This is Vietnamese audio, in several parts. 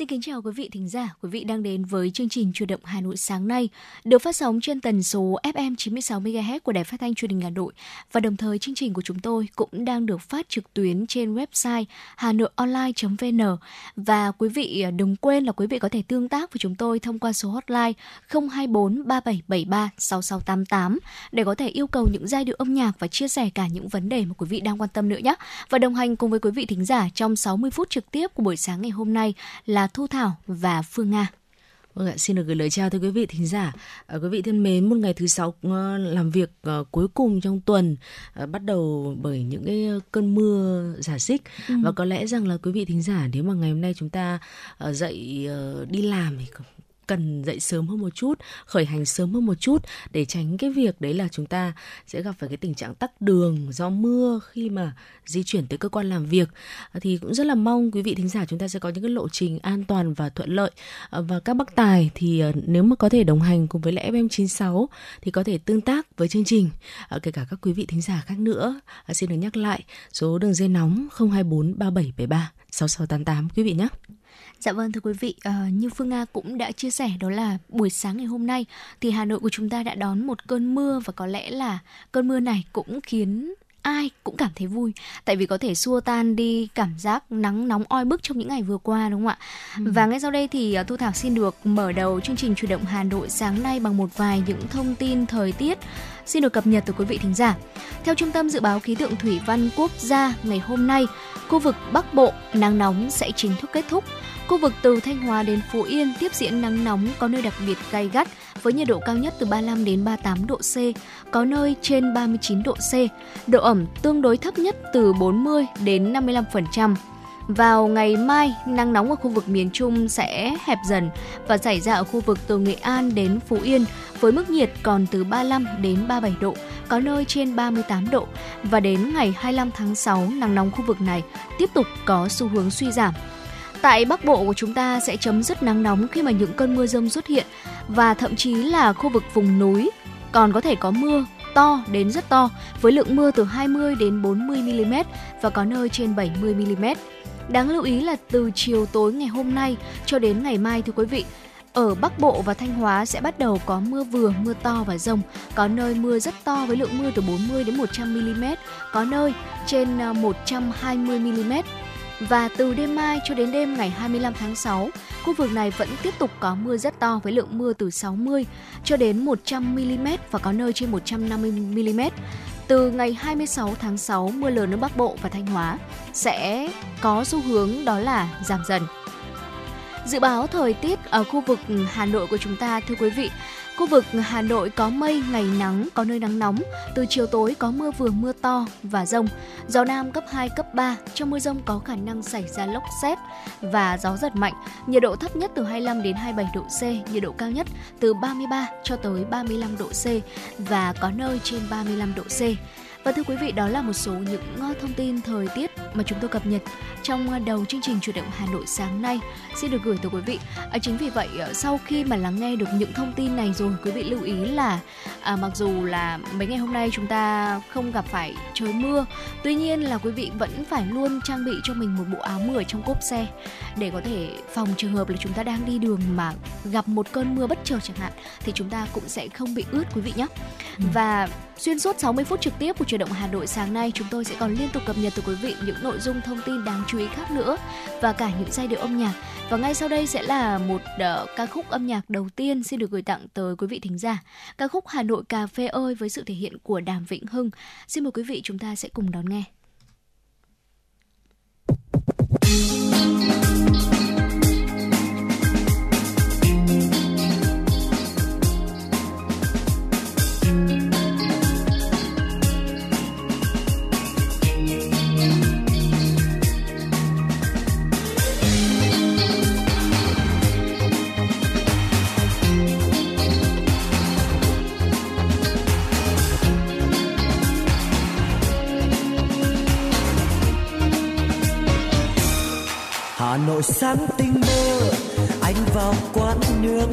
Xin kính chào quý vị thính giả, quý vị đang đến với chương trình Chủ động Hà Nội sáng nay, được phát sóng trên tần số FM 96 MHz của Đài Phát thanh Truyền hình Hà Nội. Và đồng thời chương trình của chúng tôi cũng đang được phát trực tuyến trên website hanoionline.vn và quý vị à, đừng quên là quý vị có thể tương tác với chúng tôi thông qua số hotline 024 3773 6688 để có thể yêu cầu những giai điệu âm nhạc và chia sẻ cả những vấn đề mà quý vị đang quan tâm nữa nhé. Và đồng hành cùng với quý vị thính giả trong 60 phút trực tiếp của buổi sáng ngày hôm nay là Thu Thảo và Phương Nga. Vâng ạ, xin được gửi lời chào tới quý vị thính giả. À, quý vị thân mến, một ngày thứ sáu uh, làm việc uh, cuối cùng trong tuần uh, bắt đầu bởi những cái cơn mưa giả xích ừ. và có lẽ rằng là quý vị thính giả nếu mà ngày hôm nay chúng ta uh, dậy uh, đi làm thì cần dậy sớm hơn một chút, khởi hành sớm hơn một chút để tránh cái việc đấy là chúng ta sẽ gặp phải cái tình trạng tắc đường do mưa khi mà di chuyển tới cơ quan làm việc. À, thì cũng rất là mong quý vị thính giả chúng ta sẽ có những cái lộ trình an toàn và thuận lợi. À, và các bác tài thì à, nếu mà có thể đồng hành cùng với lẽ FM96 thì có thể tương tác với chương trình kể cả các quý vị thính giả khác nữa. Xin được nhắc lại số đường dây nóng 024 3773 6688 quý vị nhé. Dạ vâng thưa quý vị, uh, như Phương Nga cũng đã chia sẻ đó là buổi sáng ngày hôm nay thì Hà Nội của chúng ta đã đón một cơn mưa và có lẽ là cơn mưa này cũng khiến ai cũng cảm thấy vui. Tại vì có thể xua tan đi cảm giác nắng nóng oi bức trong những ngày vừa qua đúng không ạ? Ừ. và ngay sau đây thì uh, thu thảo xin được mở đầu chương trình chủ động hà nội sáng nay bằng một vài những thông tin thời tiết. Xin được cập nhật từ quý vị thính giả. Theo trung tâm dự báo khí tượng thủy văn quốc gia ngày hôm nay khu vực bắc bộ nắng nóng sẽ chính thức kết thúc. Khu vực từ Thanh Hóa đến Phú Yên tiếp diễn nắng nóng có nơi đặc biệt gay gắt với nhiệt độ cao nhất từ 35 đến 38 độ C, có nơi trên 39 độ C. Độ ẩm tương đối thấp nhất từ 40 đến 55%. Vào ngày mai, nắng nóng ở khu vực miền Trung sẽ hẹp dần và xảy ra ở khu vực từ Nghệ An đến Phú Yên với mức nhiệt còn từ 35 đến 37 độ, có nơi trên 38 độ và đến ngày 25 tháng 6 nắng nóng khu vực này tiếp tục có xu hướng suy giảm Tại Bắc Bộ của chúng ta sẽ chấm dứt nắng nóng khi mà những cơn mưa rông xuất hiện và thậm chí là khu vực vùng núi còn có thể có mưa to đến rất to với lượng mưa từ 20 đến 40 mm và có nơi trên 70 mm. Đáng lưu ý là từ chiều tối ngày hôm nay cho đến ngày mai thưa quý vị, ở Bắc Bộ và Thanh Hóa sẽ bắt đầu có mưa vừa, mưa to và rông. Có nơi mưa rất to với lượng mưa từ 40 đến 100 mm, có nơi trên ờ, 120 mm và từ đêm mai cho đến đêm ngày 25 tháng 6, khu vực này vẫn tiếp tục có mưa rất to với lượng mưa từ 60 cho đến 100 mm và có nơi trên 150 mm. Từ ngày 26 tháng 6, mưa lớn ở Bắc Bộ và Thanh Hóa sẽ có xu hướng đó là giảm dần. Dự báo thời tiết ở khu vực Hà Nội của chúng ta thưa quý vị, Khu vực Hà Nội có mây, ngày nắng, có nơi nắng nóng. Từ chiều tối có mưa vừa mưa to và rông. Gió Nam cấp 2, cấp 3. Trong mưa rông có khả năng xảy ra lốc xét và gió giật mạnh. Nhiệt độ thấp nhất từ 25 đến 27 độ C. Nhiệt độ cao nhất từ 33 cho tới 35 độ C. Và có nơi trên 35 độ C. Và thưa quý vị, đó là một số những ờ, thông tin thời tiết mà chúng tôi cập nhật trong ờ, đầu chương trình chủ động Hà Nội sáng nay xin được gửi tới quý vị. À, chính vì vậy, sau khi mà lắng nghe được những thông tin này rồi, quý vị lưu ý là à, mặc dù là mấy ngày hôm nay chúng ta không gặp phải trời mưa, tuy nhiên là quý vị vẫn phải luôn trang bị cho mình một bộ áo mưa trong cốp xe để có thể phòng trường hợp là chúng ta đang đi đường mà gặp một cơn mưa bất chợt chẳng hạn thì chúng ta cũng sẽ không bị ướt quý vị nhé. Ừ. Và Xuyên suốt 60 phút trực tiếp của truyền động Hà Nội sáng nay, chúng tôi sẽ còn liên tục cập nhật từ quý vị những nội dung thông tin đáng chú ý khác nữa và cả những giai điệu âm nhạc. Và ngay sau đây sẽ là một uh, ca khúc âm nhạc đầu tiên xin được gửi tặng tới quý vị thính giả. Ca khúc Hà Nội cà phê ơi với sự thể hiện của Đàm Vĩnh Hưng. Xin mời quý vị chúng ta sẽ cùng đón nghe. Hà Nội sáng tinh mơ, anh vào quán nước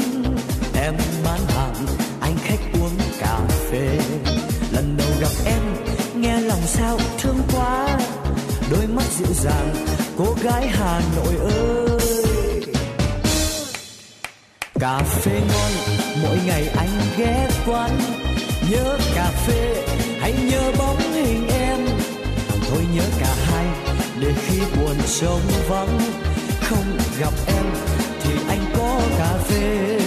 em bán hàng, anh khách uống cà phê. Lần đầu gặp em, nghe lòng sao thương quá, đôi mắt dịu dàng, cô gái hà nội ơi. Cà phê ngon, mỗi ngày anh ghé quán, nhớ cà phê, hãy nhớ bóng hình em. Thôi nhớ cả hai để khi buồn trống vắng không gặp em thì anh có cà phê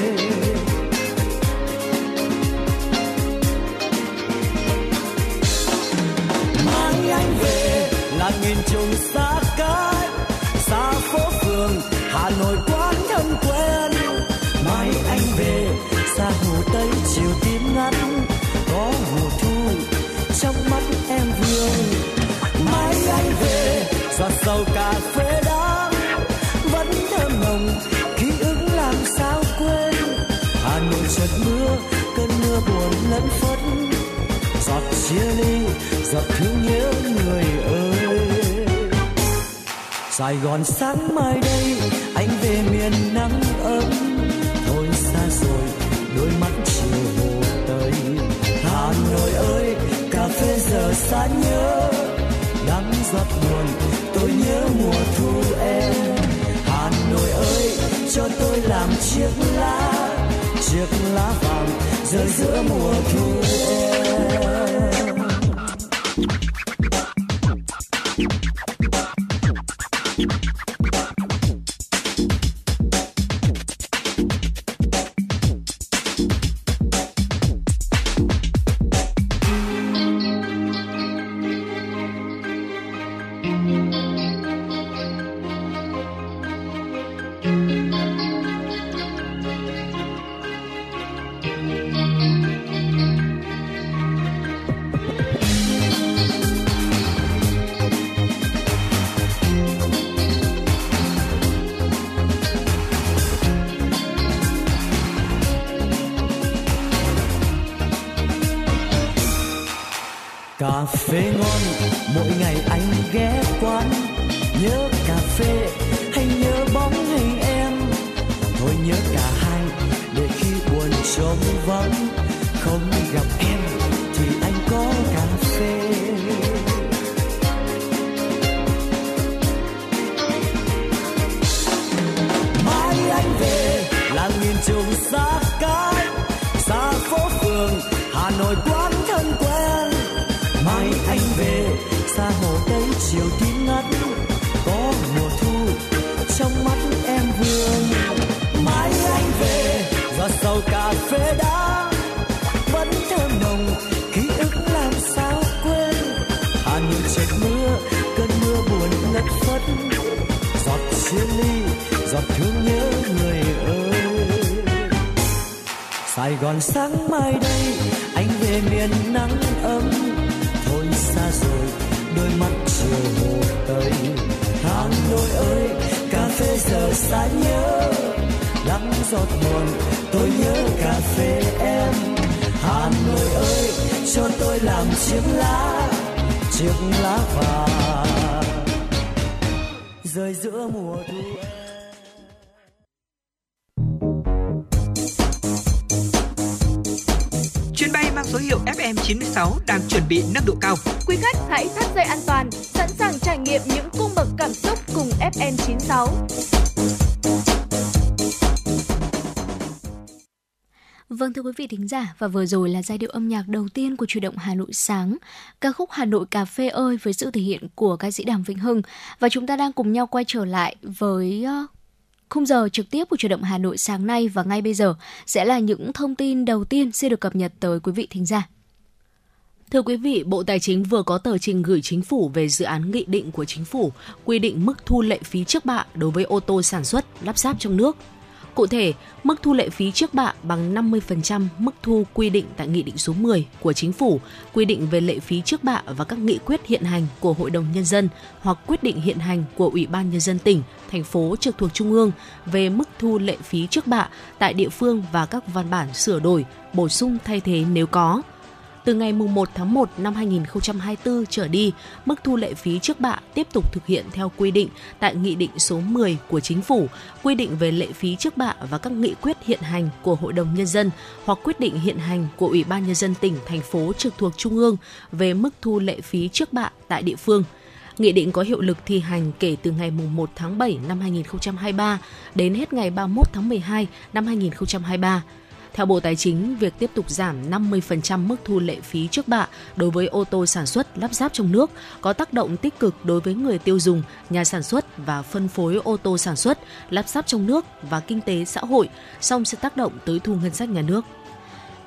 Sài Gòn sáng mai đây, anh về miền nắng ấm. Thôi xa rồi, đôi mắt chiều hồ tây. Hà Nội ơi, cà phê giờ xa nhớ. Đắng giọt buồn, tôi nhớ mùa thu em. Hà Nội ơi, cho tôi làm chiếc lá. Chiếc lá vàng rơi giữa mùa thu em. Trống vắng không cà phê đá vẫn thơm nồng ký ức làm sao quên. Hà nội trời mưa, cơn mưa buồn ngất phất. Giọt chia ly, giọt thương nhớ người ơi. Sài Gòn sáng mai đây, anh về miền nắng ấm. Thôi xa rồi, đôi mắt chiều hồ tây. Hà Nội ơi, cà phê giờ xa nhớ giọt buồn, tôi nhớ cà phê em. Hà Nội ơi, cho tôi làm chiếc lá chiếc lá vàng. Rơi giữa mùa thu vị thính giả và vừa rồi là giai điệu âm nhạc đầu tiên của chủ động Hà Nội sáng, ca khúc Hà Nội cà phê ơi với sự thể hiện của ca sĩ Đàm Vĩnh Hưng và chúng ta đang cùng nhau quay trở lại với ờ, khung giờ trực tiếp của chủ động Hà Nội sáng nay và ngay bây giờ sẽ là những thông tin đầu tiên sẽ được cập nhật tới quý vị thính giả. Thưa quý vị, Bộ Tài chính vừa có tờ trình gửi chính phủ về dự án nghị định của chính phủ quy định mức thu lệ phí trước bạ đối với ô tô sản xuất, lắp ráp trong nước. Cụ thể, mức thu lệ phí trước bạ bằng 50% mức thu quy định tại Nghị định số 10 của Chính phủ, quy định về lệ phí trước bạ và các nghị quyết hiện hành của Hội đồng Nhân dân hoặc quyết định hiện hành của Ủy ban Nhân dân tỉnh, thành phố trực thuộc Trung ương về mức thu lệ phí trước bạ tại địa phương và các văn bản sửa đổi, bổ sung thay thế nếu có. Từ ngày 1 tháng 1 năm 2024 trở đi, mức thu lệ phí trước bạ tiếp tục thực hiện theo quy định tại Nghị định số 10 của Chính phủ, quy định về lệ phí trước bạ và các nghị quyết hiện hành của Hội đồng Nhân dân hoặc quyết định hiện hành của Ủy ban Nhân dân tỉnh, thành phố trực thuộc Trung ương về mức thu lệ phí trước bạ tại địa phương. Nghị định có hiệu lực thi hành kể từ ngày 1 tháng 7 năm 2023 đến hết ngày 31 tháng 12 năm 2023. Theo Bộ Tài chính, việc tiếp tục giảm 50% mức thu lệ phí trước bạ đối với ô tô sản xuất lắp ráp trong nước có tác động tích cực đối với người tiêu dùng, nhà sản xuất và phân phối ô tô sản xuất, lắp ráp trong nước và kinh tế xã hội, song sẽ tác động tới thu ngân sách nhà nước.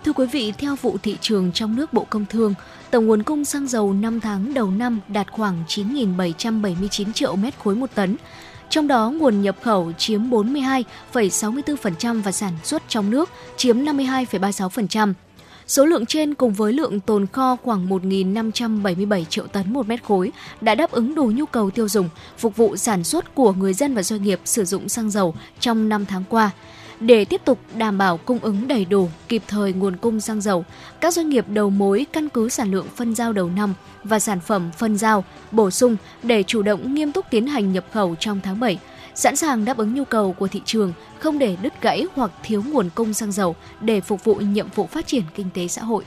Thưa quý vị, theo vụ thị trường trong nước Bộ Công Thương, tổng nguồn cung xăng dầu 5 tháng đầu năm đạt khoảng 9.779 triệu mét khối một tấn. Trong đó, nguồn nhập khẩu chiếm 42,64% và sản xuất trong nước chiếm 52,36%. Số lượng trên cùng với lượng tồn kho khoảng 1.577 triệu tấn một mét khối đã đáp ứng đủ nhu cầu tiêu dùng, phục vụ sản xuất của người dân và doanh nghiệp sử dụng xăng dầu trong 5 tháng qua. Để tiếp tục đảm bảo cung ứng đầy đủ, kịp thời nguồn cung xăng dầu, các doanh nghiệp đầu mối căn cứ sản lượng phân giao đầu năm và sản phẩm phân giao bổ sung để chủ động nghiêm túc tiến hành nhập khẩu trong tháng 7, sẵn sàng đáp ứng nhu cầu của thị trường, không để đứt gãy hoặc thiếu nguồn cung xăng dầu để phục vụ nhiệm vụ phát triển kinh tế xã hội.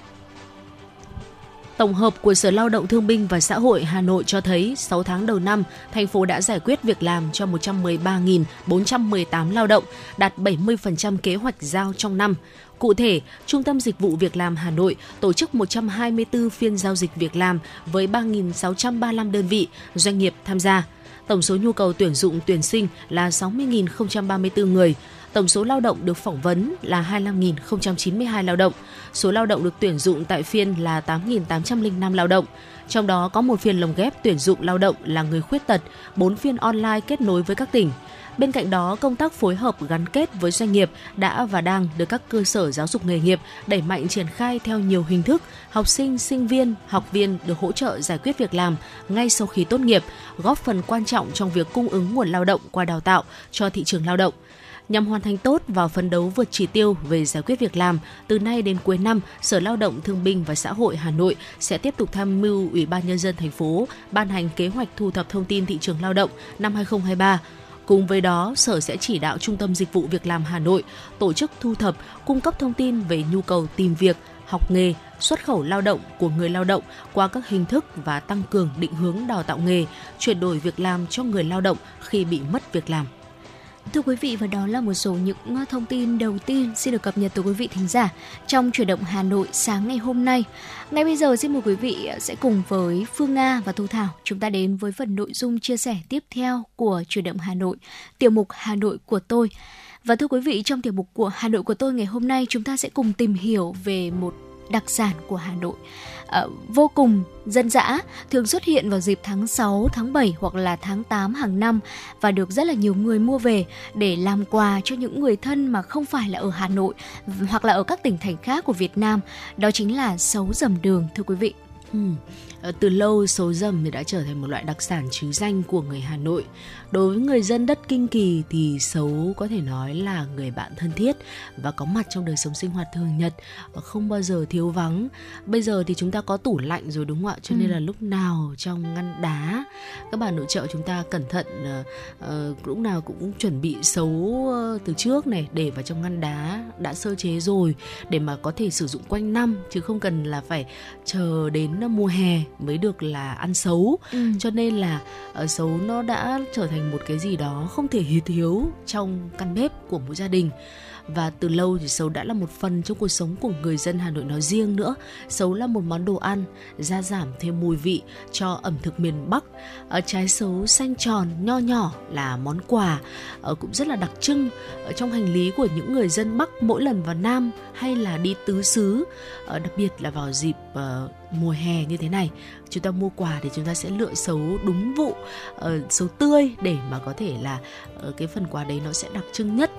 Tổng hợp của Sở Lao động Thương binh và Xã hội Hà Nội cho thấy 6 tháng đầu năm, thành phố đã giải quyết việc làm cho 113.418 lao động, đạt 70% kế hoạch giao trong năm. Cụ thể, Trung tâm Dịch vụ Việc làm Hà Nội tổ chức 124 phiên giao dịch việc làm với 3.635 đơn vị, doanh nghiệp tham gia. Tổng số nhu cầu tuyển dụng tuyển sinh là 60.034 người. Tổng số lao động được phỏng vấn là 25.092 lao động. Số lao động được tuyển dụng tại phiên là 8.805 lao động. Trong đó có một phiên lồng ghép tuyển dụng lao động là người khuyết tật, 4 phiên online kết nối với các tỉnh. Bên cạnh đó, công tác phối hợp gắn kết với doanh nghiệp đã và đang được các cơ sở giáo dục nghề nghiệp đẩy mạnh triển khai theo nhiều hình thức. Học sinh, sinh viên, học viên được hỗ trợ giải quyết việc làm ngay sau khi tốt nghiệp, góp phần quan trọng trong việc cung ứng nguồn lao động qua đào tạo cho thị trường lao động nhằm hoàn thành tốt và phấn đấu vượt chỉ tiêu về giải quyết việc làm. Từ nay đến cuối năm, Sở Lao động Thương binh và Xã hội Hà Nội sẽ tiếp tục tham mưu Ủy ban nhân dân thành phố ban hành kế hoạch thu thập thông tin thị trường lao động năm 2023 Cùng với đó, Sở sẽ chỉ đạo Trung tâm Dịch vụ Việc làm Hà Nội tổ chức thu thập, cung cấp thông tin về nhu cầu tìm việc, học nghề, xuất khẩu lao động của người lao động qua các hình thức và tăng cường định hướng đào tạo nghề, chuyển đổi việc làm cho người lao động khi bị mất việc làm. Thưa quý vị và đó là một số những ờ, thông tin đầu tiên xin được cập nhật tới quý vị thính giả trong chuyển động Hà Nội sáng ngày hôm nay. Ngay bây giờ xin mời quý vị ờ, sẽ cùng với Phương Nga và Thu Thảo chúng ta đến với phần nội dung chia sẻ tiếp theo của chuyển động Hà Nội, tiểu mục Hà Nội của tôi. Và thưa quý vị, trong tiểu mục của Hà Nội của tôi ngày hôm nay chúng ta sẽ cùng tìm hiểu về một đặc sản của Hà Nội uh, vô cùng dân dã, thường xuất hiện vào dịp tháng 6, tháng 7 hoặc là tháng 8 hàng năm và được rất là nhiều người mua về để làm quà cho những người thân mà không phải là ở Hà Nội hoặc là ở các tỉnh thành khác của Việt Nam. Đó chính là sấu dầm đường thưa quý vị. Ừ. Ờ, từ lâu sấu dầm thì đã trở thành một loại đặc sản chứ danh của người Hà Nội. Đối với người dân đất Kinh Kỳ thì sấu có thể nói là người bạn thân thiết và có mặt trong đời sống sinh hoạt thường nhật, không bao giờ thiếu vắng. Bây giờ thì chúng ta có tủ lạnh rồi đúng không ạ? Cho nên ừ. là lúc nào trong ngăn đá các bà nội trợ chúng ta cẩn thận uh, lúc nào cũng chuẩn bị sấu từ trước này để vào trong ngăn đá đã sơ chế rồi để mà có thể sử dụng quanh năm chứ không cần là phải chờ đến mùa hè mới được là ăn xấu ừ. cho nên là uh, xấu nó đã trở thành một cái gì đó không thể thiếu trong căn bếp của mỗi gia đình và từ lâu thì sấu đã là một phần trong cuộc sống của người dân Hà Nội nói riêng nữa. Sấu là một món đồ ăn, gia giảm thêm mùi vị cho ẩm thực miền Bắc. Ở trái sấu xanh tròn nho nhỏ là món quà ở cũng rất là đặc trưng ở trong hành lý của những người dân Bắc mỗi lần vào Nam hay là đi tứ xứ, ở đặc biệt là vào dịp uh, mùa hè như thế này chúng ta mua quà thì chúng ta sẽ lựa sấu đúng vụ uh, sấu tươi để mà có thể là uh, cái phần quà đấy nó sẽ đặc trưng nhất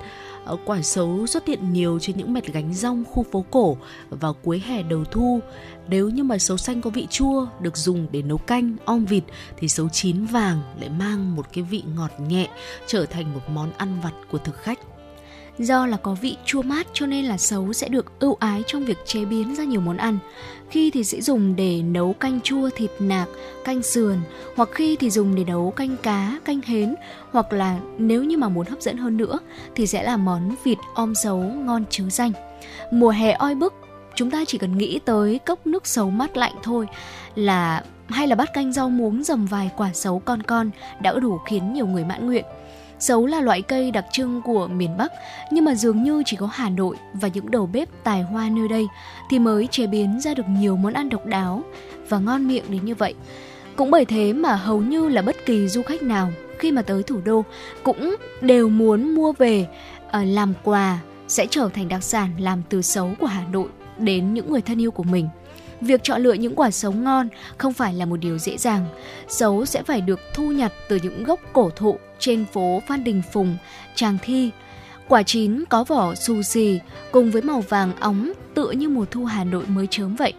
Ờ, quả sấu xuất hiện nhiều trên những mẹt gánh rong khu phố cổ vào cuối hè đầu thu. Nếu như mà sấu xanh có vị chua được dùng để nấu canh, om vịt thì sấu chín vàng lại mang một cái vị ngọt nhẹ trở thành một món ăn vặt của thực khách. Do là có vị chua mát cho nên là sấu sẽ được ưu ái trong việc chế biến ra nhiều món ăn. Khi thì sẽ dùng để nấu canh chua thịt nạc, canh sườn, hoặc khi thì dùng để nấu canh cá, canh hến, hoặc là nếu như mà muốn hấp dẫn hơn nữa thì sẽ là món vịt om sấu ngon chứ danh. Mùa hè oi bức, chúng ta chỉ cần nghĩ tới cốc nước sấu mát lạnh thôi là hay là bát canh rau muống dầm vài quả sấu con con đã đủ khiến nhiều người mãn nguyện. Sấu là loại cây đặc trưng của miền Bắc, nhưng mà dường như chỉ có Hà Nội và những đầu bếp tài hoa nơi đây thì mới chế biến ra được nhiều món ăn độc đáo và ngon miệng đến như vậy. Cũng bởi thế mà hầu như là bất kỳ du khách nào khi mà tới thủ đô cũng đều muốn mua về uh, làm quà sẽ trở thành đặc sản làm từ sấu của Hà Nội đến những người thân yêu của mình. Việc chọn lựa những quả sấu ngon không phải là một điều dễ dàng. Sấu sẽ phải được thu nhặt từ những gốc cổ thụ trên phố Phan Đình Phùng, Tràng Thi. Quả chín có vỏ xù xì cùng với màu vàng óng tựa như mùa thu Hà Nội mới chớm vậy.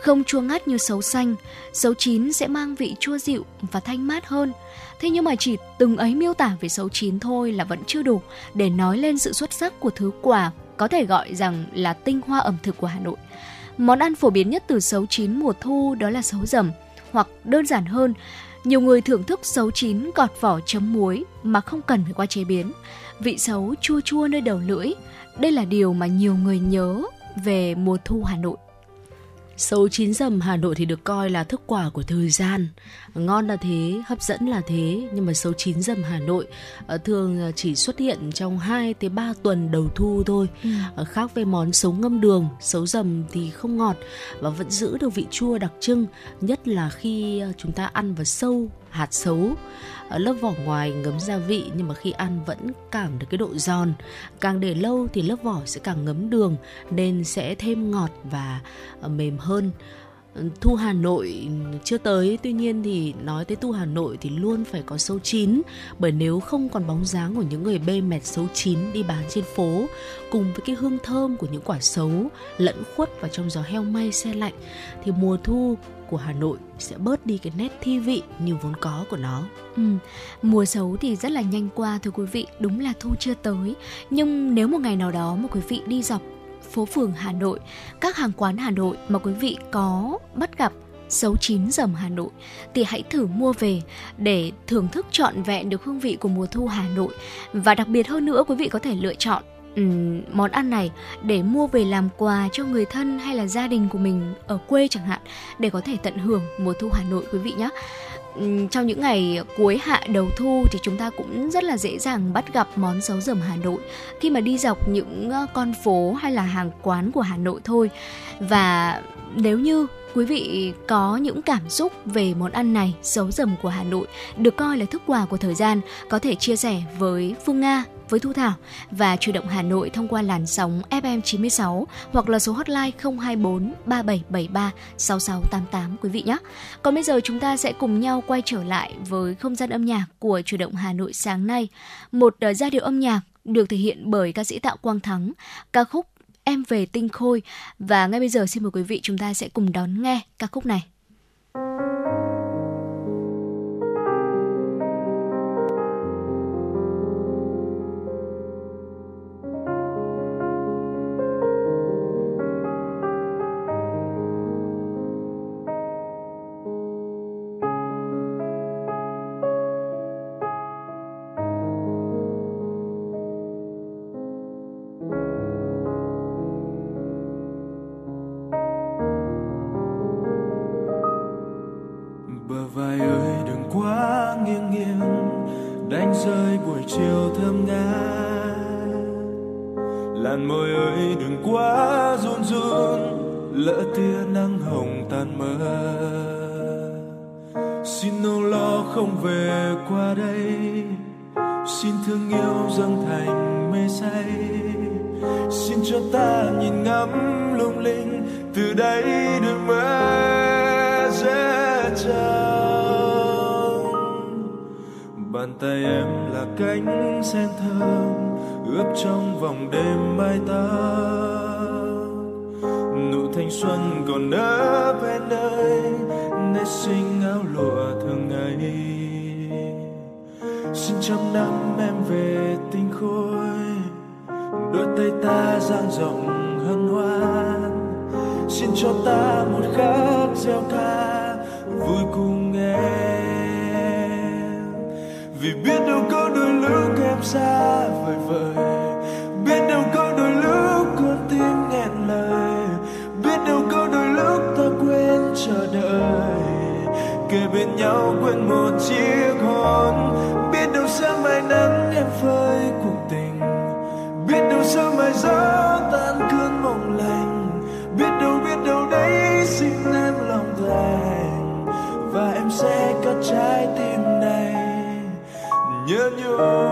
Không chua ngắt như sấu xanh, sấu chín sẽ mang vị chua dịu và thanh mát hơn. Thế nhưng mà chỉ từng ấy miêu tả về sấu chín thôi là vẫn chưa đủ để nói lên sự xuất sắc của thứ quả có thể gọi rằng là tinh hoa ẩm thực của Hà Nội. Món ăn phổ biến nhất từ sấu chín mùa thu đó là sấu dầm, hoặc đơn giản hơn, nhiều người thưởng thức sấu chín gọt vỏ chấm muối mà không cần phải qua chế biến. Vị sấu chua chua nơi đầu lưỡi, đây là điều mà nhiều người nhớ về mùa thu Hà Nội. Sấu chín dầm Hà Nội thì được coi là thức quả của thời gian. Ngon là thế, hấp dẫn là thế, nhưng mà sấu chín dầm Hà Nội ờ, thường ờ, chỉ xuất hiện trong 2 tới 3 tuần đầu thu thôi. Ừ. Ờ, khác với món sấu ngâm đường, sấu dầm thì không ngọt và vẫn giữ được vị chua đặc trưng, nhất là khi chúng ta ăn vào sâu hạt sấu lớp vỏ ngoài ngấm gia vị, nhưng mà khi ăn vẫn cảm được cái độ giòn. Càng để lâu thì lớp vỏ sẽ càng ngấm đường, nên sẽ thêm ngọt và ờ, mềm hơn thu Hà Nội chưa tới tuy nhiên thì nói tới thu Hà Nội thì luôn phải có sấu chín bởi nếu không còn bóng dáng của những người bê mẹt sấu chín đi bán trên phố cùng với cái hương thơm của những quả sấu lẫn khuất vào trong gió heo may xe lạnh thì mùa thu của Hà Nội sẽ bớt đi cái nét thi vị như vốn có của nó. Ừ, mùa xấu thì rất là nhanh qua thưa quý vị, đúng là thu chưa tới. Nhưng nếu một ngày nào đó mà quý vị đi dọc phố phường Hà Nội, các hàng quán Hà Nội mà quý vị có bắt gặp xấu chín dầm Hà Nội thì hãy thử mua về để thưởng thức trọn vẹn được hương vị của mùa thu Hà Nội. Và đặc biệt hơn nữa quý vị có thể lựa chọn um, món ăn này để mua về làm quà cho người thân hay là gia đình của mình ở quê chẳng hạn để có thể tận hưởng mùa thu Hà Nội quý vị nhé Ừ, trong những ngày cuối hạ đầu thu thì chúng ta cũng rất là dễ dàng bắt gặp món sấu dầm Hà Nội. Khi mà đi dọc những ờ, con phố hay là hàng quán của Hà Nội thôi. Và nếu như quý vị có những cảm xúc về món ăn này, sấu dầm của Hà Nội, được coi là thức quà của thời gian, có thể chia sẻ với Phương Nga với Thu Thảo và chủ động Hà Nội thông qua làn sóng FM 96 hoặc là số hotline 024 3773 6688 quý vị nhé. Còn bây giờ chúng ta sẽ cùng nhau quay trở lại với không gian âm nhạc của chủ động Hà Nội sáng nay. Một uh, giai điệu âm nhạc được thể hiện bởi ca sĩ Tạ Quang Thắng, ca khúc Em về tinh khôi và ngay bây giờ xin mời quý vị chúng ta sẽ cùng đón nghe ca khúc này. nghiêng nghiêng, đánh rơi buổi chiều thơm ngát. Làn môi ơi, đừng quá run run, lỡ tia nắng hồng tan mơ xin nô lo không về qua đây, xin thương yêu dâng thành mê say. Xin cho ta nhìn ngắm lung linh, từ đây tay em là cánh sen thơm ướp trong vòng đêm mai ta nụ thanh xuân còn nở bên nơi nét sinh áo lụa thường ngày. Xin trăm năm em về tinh khôi, đôi tay ta dang rộng hân hoan. Xin cho ta một khắc gieo ca vui cùng vì biết đâu có đôi lúc em xa vời vời. Biết đâu có đôi lúc con tim nghẹn lời. Biết đâu có đôi lúc ta quên chờ đợi. Kề bên nhau quên một chiếc hôn. Biết đâu sáng mai nắng em phơi cuộc tình. Biết đâu sớm mai gió tan cơn mộng lành. Biết đâu biết đâu đấy xin em lòng thành và em sẽ cất trái you.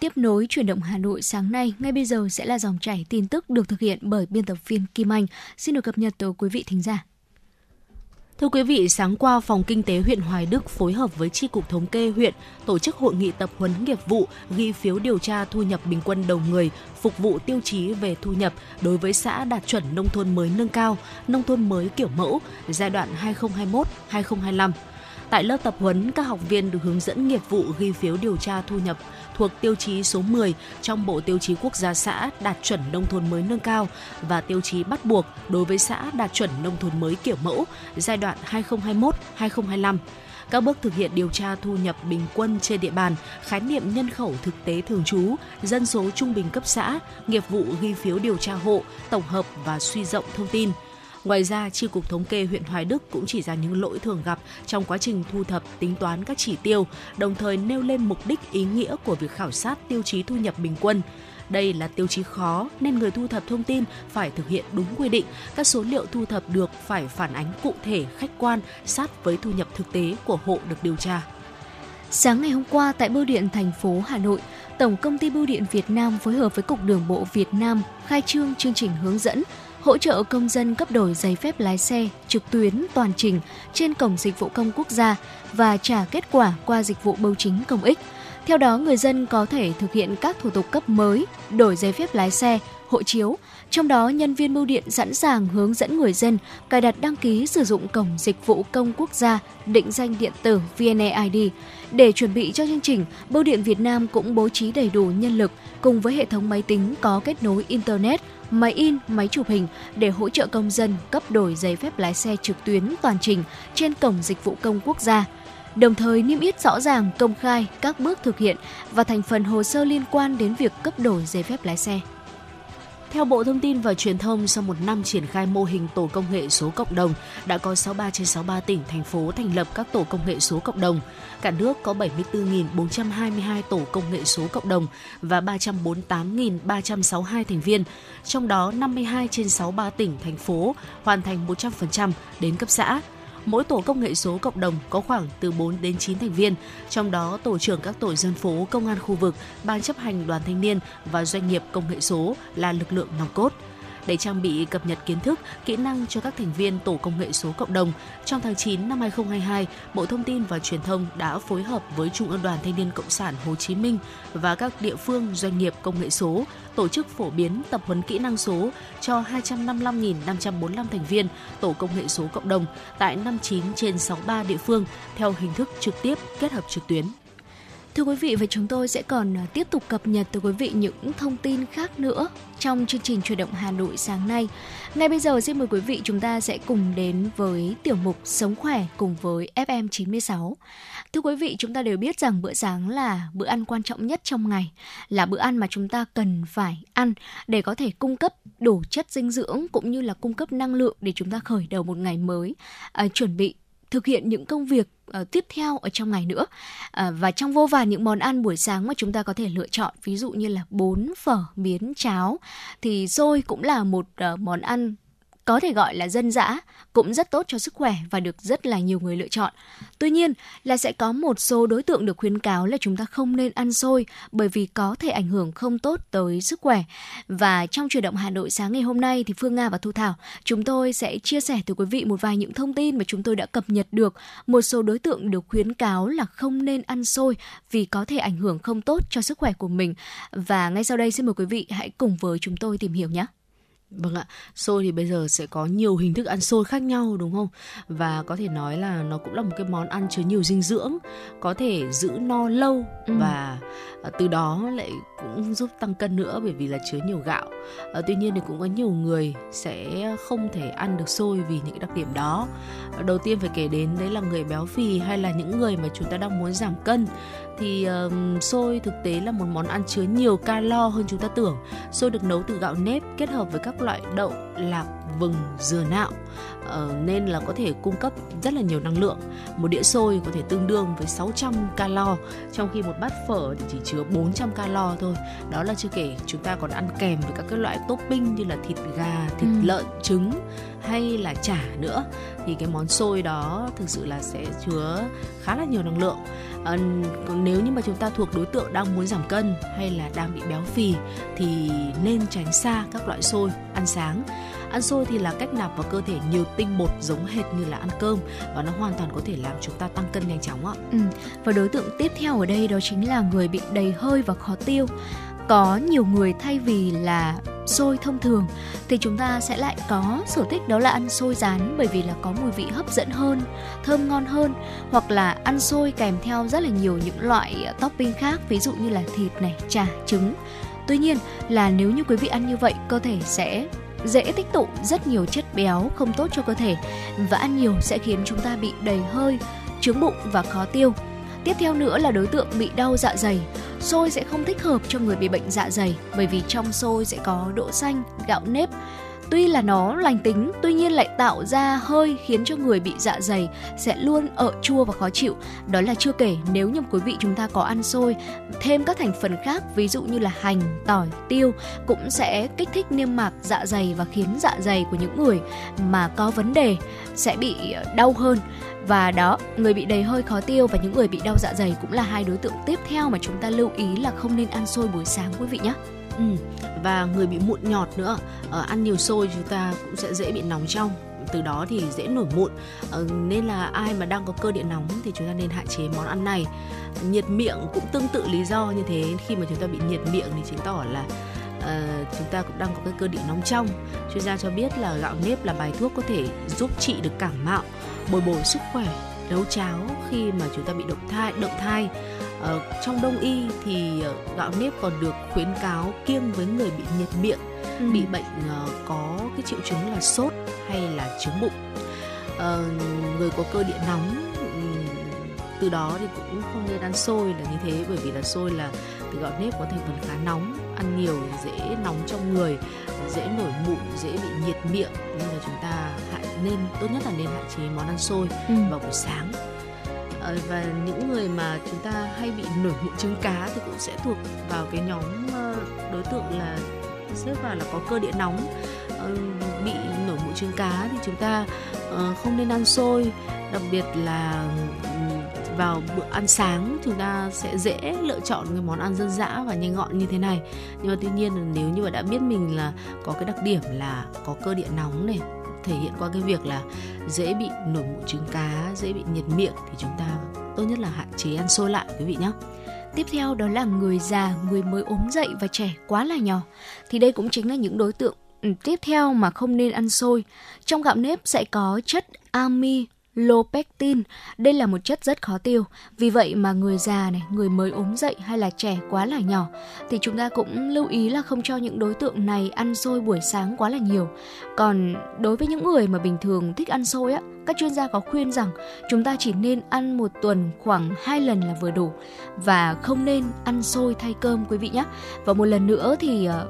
tiếp nối chuyển động Hà Nội sáng nay, ngay bây giờ sẽ là dòng chảy tin tức được thực hiện bởi biên tập viên Kim Anh. Xin được cập nhật tới quý vị thính giả. Thưa quý vị, sáng qua Phòng Kinh tế huyện Hoài Đức phối hợp với Tri cục Thống kê huyện tổ chức hội nghị tập huấn nghiệp vụ ghi phiếu điều tra thu nhập bình quân đầu người phục vụ tiêu chí về thu nhập đối với xã đạt chuẩn nông thôn mới nâng cao, nông thôn mới kiểu mẫu giai đoạn 2021-2025. Tại lớp tập huấn, các học viên được hướng dẫn nghiệp vụ ghi phiếu điều tra thu nhập thuộc tiêu chí số 10 trong Bộ Tiêu chí Quốc gia xã đạt chuẩn nông thôn mới nâng cao và tiêu chí bắt buộc đối với xã đạt chuẩn nông thôn mới kiểu mẫu giai đoạn 2021-2025 các bước thực hiện điều tra thu nhập bình quân trên địa bàn, khái niệm nhân khẩu thực tế thường trú, dân số trung bình cấp xã, nghiệp vụ ghi phiếu điều tra hộ, tổng hợp và suy rộng thông tin – Ngoài ra, Chi cục Thống kê huyện Hoài Đức cũng chỉ ra những lỗi thường gặp trong quá trình thu thập tính toán các chỉ tiêu, đồng thời nêu lên mục đích ý nghĩa của việc khảo sát tiêu chí thu nhập bình quân. Đây là tiêu chí khó nên người thu thập thông tin phải thực hiện đúng quy định. Các số liệu thu thập được phải phản ánh cụ thể, khách quan, sát với thu nhập thực tế của hộ được điều tra. Sáng ngày hôm qua tại Bưu điện thành phố Hà Nội, Tổng công ty Bưu điện Việt Nam phối hợp với Cục Đường bộ Việt Nam khai trương chương trình hướng dẫn hỗ trợ công dân cấp đổi giấy phép lái xe trực tuyến toàn trình trên cổng dịch vụ công quốc gia và trả kết quả qua dịch vụ bưu chính công ích. Theo đó, người dân có thể thực hiện các thủ tục cấp mới, đổi giấy phép lái xe, hộ chiếu. Trong đó, nhân viên bưu điện sẵn sàng hướng dẫn người dân cài đặt đăng ký sử dụng cổng dịch vụ công quốc gia định danh điện tử VNeID. Để chuẩn bị cho chương trình, Bưu điện Việt Nam cũng bố trí đầy đủ nhân lực cùng với hệ thống máy tính có kết nối Internet – máy in, máy chụp hình để hỗ trợ công dân cấp đổi giấy phép lái xe trực tuyến toàn trình trên cổng dịch vụ công quốc gia. Đồng thời niêm yết rõ ràng công khai các bước thực hiện và thành phần hồ sơ liên quan đến việc cấp đổi giấy phép lái xe. Theo Bộ Thông tin và Truyền thông, sau một năm triển khai mô hình tổ công nghệ số cộng đồng, đã có 63 trên 63 tỉnh, thành phố thành lập các tổ công nghệ số cộng đồng. Cả nước có 74.422 tổ công nghệ số cộng đồng và 348.362 thành viên, trong đó 52 trên 63 tỉnh, thành phố hoàn thành 100% đến cấp xã, Mỗi tổ công nghệ số cộng đồng có khoảng từ 4 đến 9 thành viên, trong đó tổ trưởng các tổ dân phố, công an khu vực, ban chấp hành đoàn thanh niên và doanh nghiệp công nghệ số là lực lượng nòng cốt để trang bị cập nhật kiến thức, kỹ năng cho các thành viên tổ công nghệ số cộng đồng. Trong tháng 9 năm 2022, Bộ Thông tin và Truyền thông đã phối hợp với Trung ương Đoàn Thanh niên Cộng sản Hồ Chí Minh và các địa phương doanh nghiệp công nghệ số tổ chức phổ biến tập huấn kỹ năng số cho 255.545 thành viên tổ công nghệ số cộng đồng tại 59 trên 63 địa phương theo hình thức trực tiếp kết hợp trực tuyến. Thưa quý vị và chúng tôi sẽ còn à, tiếp tục cập nhật tới quý vị những thông tin khác nữa trong chương trình chuyển động Hà Nội sáng nay. Ngay bây giờ xin mời quý vị chúng ta sẽ cùng đến với tiểu mục Sống khỏe cùng với FM 96. Thưa quý vị, chúng ta đều biết rằng bữa sáng là bữa ăn quan trọng nhất trong ngày, là bữa ăn mà chúng ta cần phải ăn để có thể cung cấp đủ chất dinh dưỡng cũng như là cung cấp năng lượng để chúng ta khởi đầu một ngày mới, à, chuẩn bị thực hiện những công việc uh, tiếp theo ở trong ngày nữa. Uh, và trong vô vàn những món ăn buổi sáng mà chúng ta có thể lựa chọn ví dụ như là bún phở miến cháo thì xôi cũng là một uh, món ăn có thể gọi là dân dã, cũng rất tốt cho sức khỏe và được rất là nhiều người lựa chọn. Tuy nhiên là sẽ có một số đối tượng được khuyến cáo là chúng ta không nên ăn xôi bởi vì có thể ảnh hưởng không tốt tới sức khỏe. Và trong truyền động Hà Nội sáng ngày hôm nay thì Phương Nga và Thu Thảo, chúng tôi sẽ chia sẻ tới quý vị một vài những thông tin mà chúng tôi đã cập nhật được. Một số đối tượng được khuyến cáo là không nên ăn xôi vì có thể ảnh hưởng không tốt cho sức khỏe của mình. Và ngay sau đây xin mời quý vị hãy cùng với chúng tôi tìm hiểu nhé. Vâng ạ, xôi thì bây giờ sẽ có nhiều hình thức ăn xôi khác nhau đúng không? Và có thể nói là nó cũng là một cái món ăn chứa nhiều dinh dưỡng, có thể giữ no lâu ừ. và à, từ đó lại cũng giúp tăng cân nữa bởi vì là chứa nhiều gạo. À, tuy nhiên thì cũng có nhiều người sẽ không thể ăn được xôi vì những đặc điểm đó. À, đầu tiên phải kể đến đấy là người béo phì hay là những người mà chúng ta đang muốn giảm cân thì um, xôi thực tế là một món ăn chứa nhiều calo hơn chúng ta tưởng. Xôi được nấu từ gạo nếp kết hợp với các loại đậu, lạc, vừng, dừa nạo uh, nên là có thể cung cấp rất là nhiều năng lượng. Một đĩa xôi có thể tương đương với 600 calo trong khi một bát phở thì chỉ chứa 400 calo thôi. Đó là chưa kể chúng ta còn ăn kèm với các cái loại topping như là thịt gà, thịt ừ. lợn, trứng hay là chả nữa thì cái món xôi đó thực sự là sẽ chứa khá là nhiều năng lượng à, còn nếu như mà chúng ta thuộc đối tượng đang muốn giảm cân hay là đang bị béo phì thì nên tránh xa các loại xôi ăn sáng ăn xôi thì là cách nạp vào cơ thể nhiều tinh bột giống hệt như là ăn cơm và nó hoàn toàn có thể làm chúng ta tăng cân nhanh chóng ạ. Ừ. Và đối tượng tiếp theo ở đây đó chính là người bị đầy hơi và khó tiêu có nhiều người thay vì là xôi thông thường thì chúng ta sẽ lại có sở thích đó là ăn xôi rán bởi vì là có mùi vị hấp dẫn hơn, thơm ngon hơn hoặc là ăn xôi kèm theo rất là nhiều những loại topping khác ví dụ như là thịt này, chả, trứng. Tuy nhiên là nếu như quý vị ăn như vậy cơ thể sẽ dễ tích tụ rất nhiều chất béo không tốt cho cơ thể và ăn nhiều sẽ khiến chúng ta bị đầy hơi, trướng bụng và khó tiêu. Tiếp theo nữa là đối tượng bị đau dạ dày. Xôi sẽ không thích hợp cho người bị bệnh dạ dày bởi vì trong xôi sẽ có đỗ xanh, gạo nếp. Tuy là nó lành tính, tuy nhiên lại tạo ra hơi khiến cho người bị dạ dày sẽ luôn ở chua và khó chịu. Đó là chưa kể nếu như quý vị chúng ta có ăn xôi thêm các thành phần khác ví dụ như là hành, tỏi, tiêu cũng sẽ kích thích niêm mạc dạ dày và khiến dạ dày của những người mà có vấn đề sẽ bị ờ, đau hơn và đó người bị đầy hơi khó tiêu và những người bị đau dạ dày cũng là hai đối tượng tiếp theo mà chúng ta lưu ý là không nên ăn xôi buổi sáng quý vị nhé ừ. và người bị mụn nhọt nữa. À, ăn nhiều xôi chúng ta cũng sẽ dễ bị nóng trong. Từ đó thì dễ nổi mụn. À, nên là ai mà đang có cơ địa nóng thì chúng ta nên hạn chế món ăn này. Nhiệt miệng cũng tương tự lý do như thế. Khi mà chúng ta bị nhiệt miệng thì chứng tỏ là uh, chúng ta cũng đang có cái cơ địa nóng trong. Chuyên gia cho biết là gạo nếp là bài thuốc có thể giúp trị được cảm mạo bồi bổ sức khỏe nấu cháo khi mà chúng ta bị động thai động thai uh, trong đông y thì uh, gạo nếp còn được khuyến cáo kiêng với người bị nhiệt miệng ừ. bị bệnh uh, có cái triệu chứng là sốt hay là chứng bụng uh, người có cơ địa nóng từ đó thì cũng không nên ăn xôi là như thế bởi vì là xôi là từ gạo nếp có thành phần khá nóng ăn nhiều dễ nóng trong người dễ nổi mụn dễ bị nhiệt miệng nên là chúng ta hãy nên tốt nhất là nên hạn chế món ăn xôi ừ. vào buổi sáng ờ, Ờ, và những người mà chúng ta hay bị nổi mụn trứng cá thì cũng sẽ thuộc vào cái nhóm ờ, đối tượng là xếp vào là có cơ địa nóng. Ờ, bị nổi mụn trứng cá thì chúng ta không nên ăn xôi. Đặc biệt là vào bữa ăn sáng chúng ta sẽ dễ lựa chọn cái món ăn dân dã và nhanh gọn như thế này. Nhưng mà tuy nhiên nếu như mà đã biết mình là có cái đặc điểm là có cơ địa nóng này thể hiện qua cái việc là dễ bị nổi mụn trứng cá dễ bị nhiệt miệng thì chúng ta tốt nhất là hạn chế ăn xôi lại quý vị nhé Tiếp theo đó là người già, người mới ốm dậy và trẻ quá là nhỏ. Thì đây cũng chính là những đối tượng ừ, tiếp theo mà không nên ăn xôi. Trong gạo nếp sẽ có chất ami, lopectin. Đây là một chất rất khó tiêu. Vì vậy mà người già này, người mới ốm dậy hay là trẻ quá là nhỏ thì chúng ta cũng lưu ý là không cho những đối tượng này ăn xôi buổi sáng quá là nhiều. Còn đối với những người mà bình thường thích ăn xôi á, các chuyên gia có khuyên rằng chúng ta chỉ nên ăn một tuần khoảng 2 lần là vừa đủ và không nên ăn xôi thay cơm quý vị nhé. Và một lần nữa thì ờ,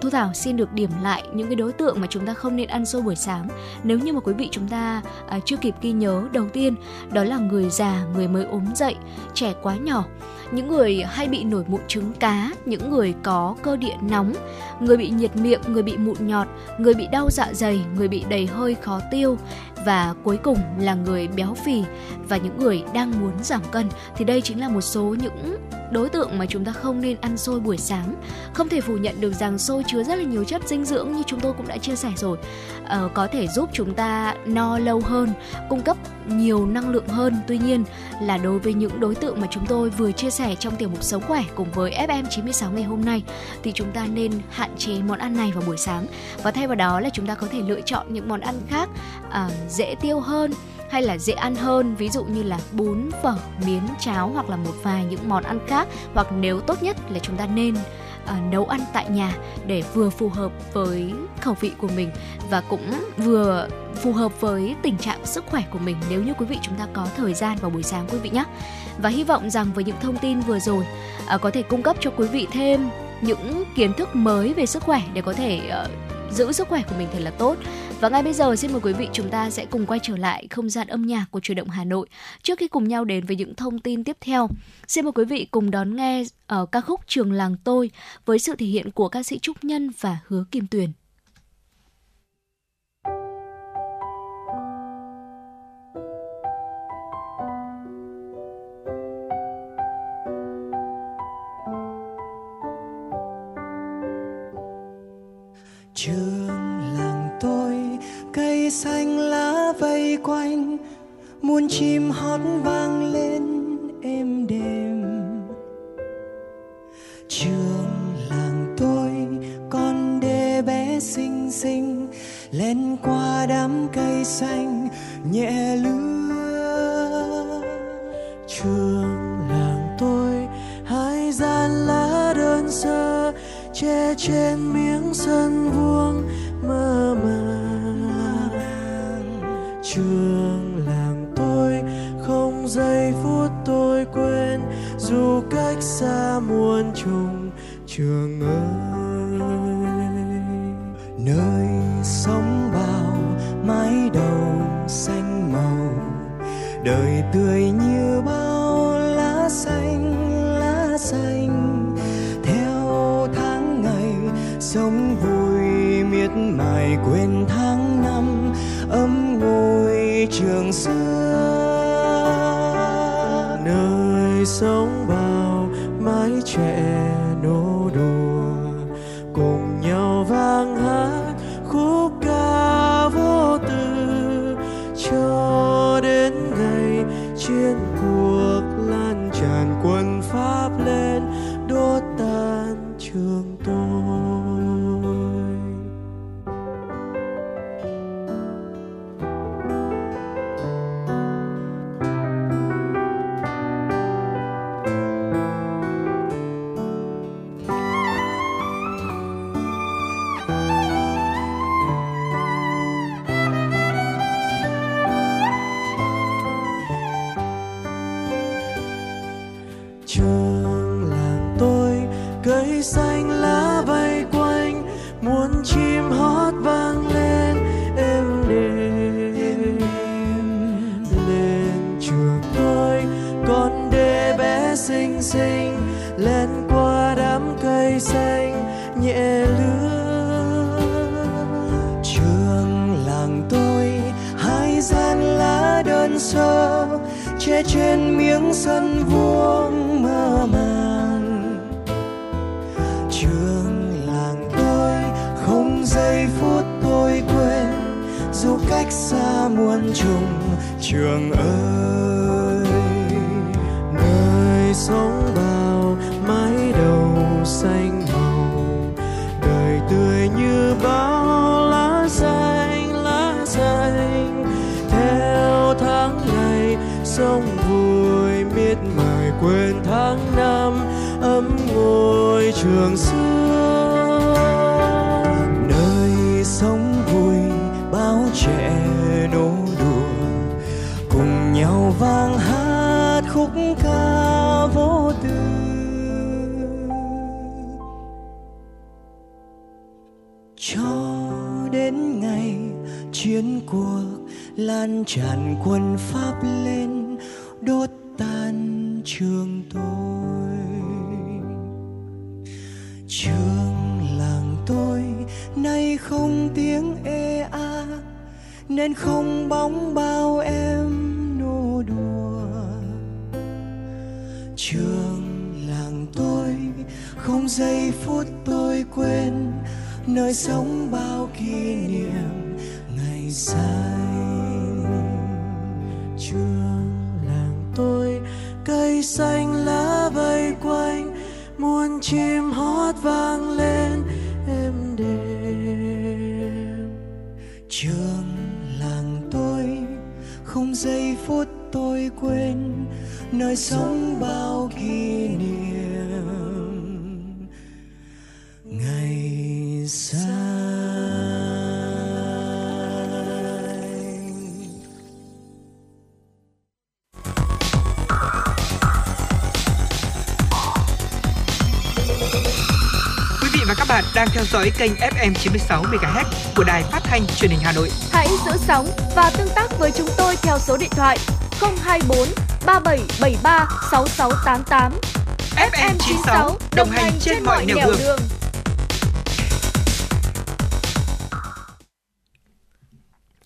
Thu Thảo xin được điểm lại những cái đối tượng mà chúng ta không nên ăn xôi buổi sáng. Nếu như mà quý vị chúng ta à, chưa kịp ghi nhớ, đầu tiên đó là người già, người mới ốm dậy, trẻ quá nhỏ, những người hay bị nổi mụn trứng cá, những người có cơ địa nóng, người bị nhiệt miệng, người bị mụn nhọt, người bị đau dạ dày, người bị đầy hơi khó tiêu và cuối cùng là người béo phì và những người đang muốn giảm cân thì đây chính là một số những đối tượng mà chúng ta không nên ăn xôi buổi sáng. Không thể phủ nhận được rằng xôi chứa rất là nhiều chất dinh dưỡng như chúng tôi cũng đã chia sẻ rồi. Ờ, có thể giúp chúng ta no lâu hơn, cung cấp nhiều năng lượng hơn. Tuy nhiên là đối với những đối tượng mà chúng tôi vừa chia sẻ trong tiểu mục sống khỏe cùng với FM96 ngày hôm nay thì chúng ta nên hạn chế món ăn này vào buổi sáng và thay vào đó là chúng ta có thể lựa chọn những món ăn khác uh, dễ tiêu hơn hay là dễ ăn hơn ví dụ như là bún phở miến cháo hoặc là một vài những món ăn khác hoặc nếu tốt nhất là chúng ta nên uh, nấu ăn tại nhà để vừa phù hợp với khẩu vị của mình và cũng vừa phù hợp với tình trạng sức khỏe của mình nếu như quý vị chúng ta có thời gian vào buổi sáng quý vị nhé và hy vọng rằng với những thông tin vừa rồi uh, có thể cung cấp cho quý vị thêm những kiến thức mới về sức khỏe để có thể uh, giữ sức khỏe của mình thật là tốt. Và ngay bây giờ xin mời quý vị chúng ta sẽ cùng quay trở lại không gian âm nhạc của truyền động Hà Nội. Trước khi cùng nhau đến với những thông tin tiếp theo, xin mời quý vị cùng đón nghe ở ca khúc Trường làng tôi với sự thể hiện của ca sĩ Trúc Nhân và Hứa Kim Tuyền. Cây xanh lá vây quanh, muôn chim hót vang lên êm đềm. Trường làng tôi, con đê bé xinh xinh lên qua đám cây xanh, nhẹ lứa. Trường làng tôi, hai gian lá đơn sơ, che trên miếng sân vuông trường ơi. Nơi sống bao mái đầu xanh màu. Đời tươi như bao lá xanh lá xanh. Theo tháng ngày, sống vui miệt mài quên tháng năm. Ấm ngôi trường xưa nơi sống lan tràn quân pháp lên, đốt tan trường tôi. Trường làng tôi, nay không tiếng ê a, nên không bóng bao em nô đùa. Trường làng tôi, không giây phút tôi quên, nơi sống bao nơi sống bao kỷ niệm ngày xanh Quý vị và các bạn đang theo dõi kênh FM 96 MHz của đài phát thanh truyền hình Hà Nội. Hãy giữ sóng và tương tác với chúng tôi theo số điện thoại 024 3773 6688. FM 96 đồng hành trên mọi nẻo đường.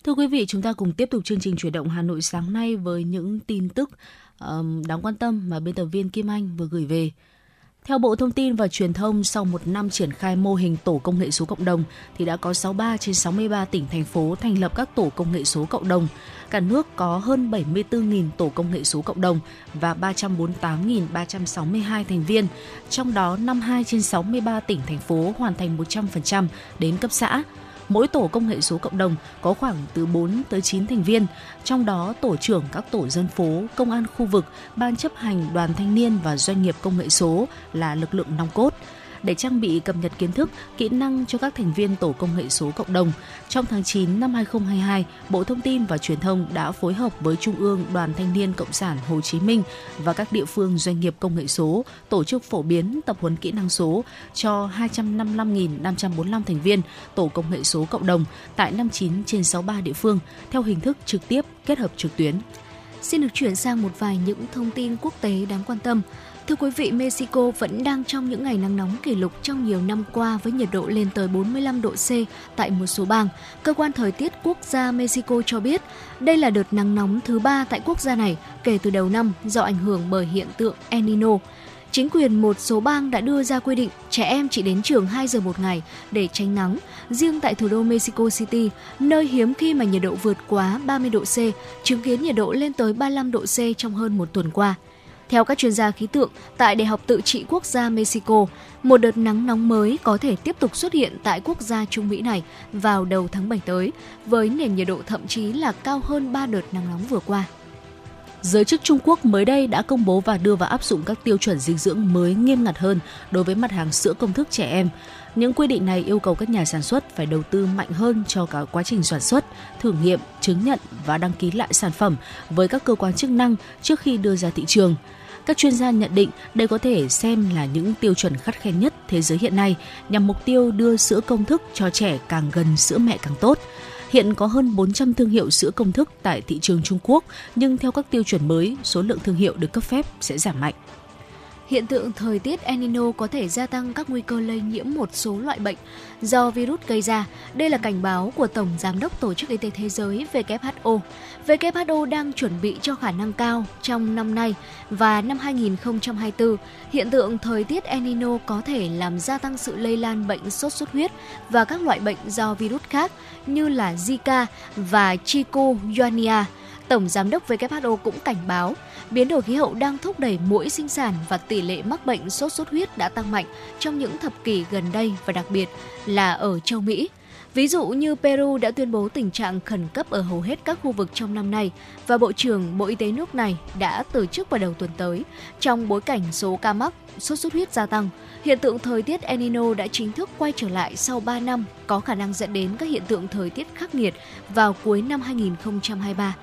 Thưa quý vị, chúng ta cùng tiếp tục chương trình chuyển động Hà Nội sáng nay với những tin tức um, đáng quan tâm mà biên tập viên Kim Anh vừa gửi về. Theo Bộ Thông tin và Truyền thông, sau một năm triển khai mô hình tổ công nghệ số cộng đồng, thì đã có 63 trên 63 tỉnh, thành phố thành lập các tổ công nghệ số cộng đồng. Cả nước có hơn 74.000 tổ công nghệ số cộng đồng và 348.362 thành viên, trong đó 52 trên 63 tỉnh, thành phố hoàn thành 100% đến cấp xã, Mỗi tổ công nghệ số cộng đồng có khoảng từ 4 tới 9 thành viên, trong đó tổ trưởng các tổ dân phố, công an khu vực, ban chấp hành đoàn thanh niên và doanh nghiệp công nghệ số là lực lượng nòng cốt để trang bị cập nhật kiến thức, kỹ năng cho các thành viên tổ công nghệ số cộng đồng. Trong tháng 9 năm 2022, Bộ Thông tin và Truyền thông đã phối hợp với Trung ương Đoàn Thanh niên Cộng sản Hồ Chí Minh và các địa phương doanh nghiệp công nghệ số tổ chức phổ biến tập huấn kỹ năng số cho 255.545 thành viên tổ công nghệ số cộng đồng tại 59 trên 63 địa phương theo hình thức trực tiếp kết hợp trực tuyến. Xin được chuyển sang một vài những thông tin quốc tế đáng quan tâm. Thưa quý vị, Mexico vẫn đang trong những ngày nắng nóng kỷ lục trong nhiều năm qua với nhiệt độ lên tới 45 độ C tại một số bang. Cơ quan thời tiết quốc gia Mexico cho biết đây là đợt nắng nóng thứ ba tại quốc gia này kể từ đầu năm do ảnh hưởng bởi hiện tượng El Nino. Chính quyền một số bang đã đưa ra quy định trẻ em chỉ đến trường 2 giờ một ngày để tránh nắng. Riêng tại thủ đô Mexico City, nơi hiếm khi mà nhiệt độ vượt quá 30 độ C, chứng kiến nhiệt độ lên tới 35 độ C trong hơn một tuần qua. Theo các chuyên gia khí tượng, tại Đại học Tự trị Quốc gia Mexico, một đợt nắng nóng mới có thể tiếp tục xuất hiện tại quốc gia Trung Mỹ này vào đầu tháng 7 tới, với nền nhiệt độ thậm chí là cao hơn 3 đợt nắng nóng vừa qua. Giới chức Trung Quốc mới đây đã công bố và đưa vào áp dụng các tiêu chuẩn dinh dưỡng mới nghiêm ngặt hơn đối với mặt hàng sữa công thức trẻ em. Những quy định này yêu cầu các nhà sản xuất phải đầu tư mạnh hơn cho cả quá trình sản xuất, thử nghiệm, chứng nhận và đăng ký lại sản phẩm với các cơ quan chức năng trước khi đưa ra thị trường. Các chuyên gia nhận định đây có thể xem là những tiêu chuẩn khắt khe nhất thế giới hiện nay nhằm mục tiêu đưa sữa công thức cho trẻ càng gần sữa mẹ càng tốt. Hiện có hơn 400 thương hiệu sữa công thức tại thị trường Trung Quốc, nhưng theo các tiêu chuẩn mới, số lượng thương hiệu được cấp phép sẽ giảm mạnh. Hiện tượng thời tiết El Nino có thể gia tăng các nguy cơ lây nhiễm một số loại bệnh do virus gây ra. Đây là cảnh báo của Tổng Giám đốc Tổ chức Y tế Thế giới WHO. WHO đang chuẩn bị cho khả năng cao trong năm nay và năm 2024, hiện tượng thời tiết El Nino có thể làm gia tăng sự lây lan bệnh sốt xuất huyết và các loại bệnh do virus khác như là Zika và Chikungunya. Tổng Giám đốc WHO cũng cảnh báo biến đổi khí hậu đang thúc đẩy mũi sinh sản và tỷ lệ mắc bệnh sốt xuất huyết đã tăng mạnh trong những thập kỷ gần đây và đặc biệt là ở châu Mỹ. Ví dụ như Peru đã tuyên bố tình trạng khẩn cấp ở hầu hết các khu vực trong năm nay và Bộ trưởng Bộ Y tế nước này đã từ chức vào đầu tuần tới. Trong bối cảnh số ca mắc sốt xuất huyết gia tăng, hiện tượng thời tiết El Nino đã chính thức quay trở lại sau 3 năm, có khả năng dẫn đến các hiện tượng thời tiết khắc nghiệt vào cuối năm 2023.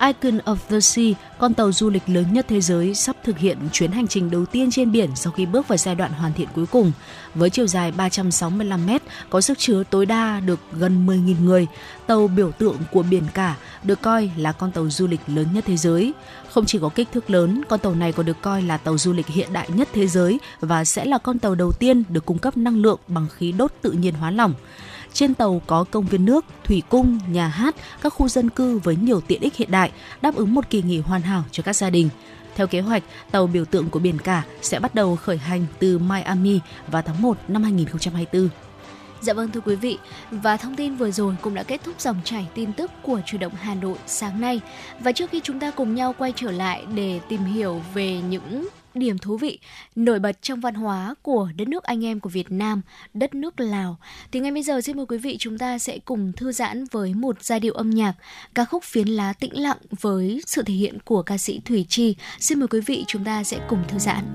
Icon of the Sea, con tàu du lịch lớn nhất thế giới, sắp thực hiện chuyến hành trình đầu tiên trên biển sau khi bước vào giai đoạn hoàn thiện cuối cùng. Với chiều dài 365 mét, có sức chứa tối đa được gần 10.000 người, tàu biểu tượng của biển cả được coi là con tàu du lịch lớn nhất thế giới. Không chỉ có kích thước lớn, con tàu này còn được coi là tàu du lịch hiện đại nhất thế giới và sẽ là con tàu đầu tiên được cung cấp năng lượng bằng khí đốt tự nhiên hóa lỏng. Trên tàu có công viên nước, thủy cung, nhà hát, các khu dân cư với nhiều tiện ích hiện đại, đáp ứng một kỳ nghỉ hoàn hảo cho các gia đình. Theo kế hoạch, tàu biểu tượng của biển cả sẽ bắt đầu khởi hành từ Miami vào tháng 1 năm 2024. Dạ vâng thưa quý vị, và thông tin vừa rồi cũng đã kết thúc dòng chảy tin tức của Chủ động Hà Nội sáng nay. Và trước khi chúng ta cùng nhau quay trở lại để tìm hiểu về những điểm thú vị nổi bật trong văn hóa của đất nước anh em của Việt Nam, đất nước Lào. Thì ngay bây giờ xin mời quý vị chúng ta sẽ cùng thư giãn với một giai điệu âm nhạc ca khúc Phiến lá tĩnh lặng với sự thể hiện của ca sĩ Thủy Chi. Xin mời quý vị chúng ta sẽ cùng thư giãn.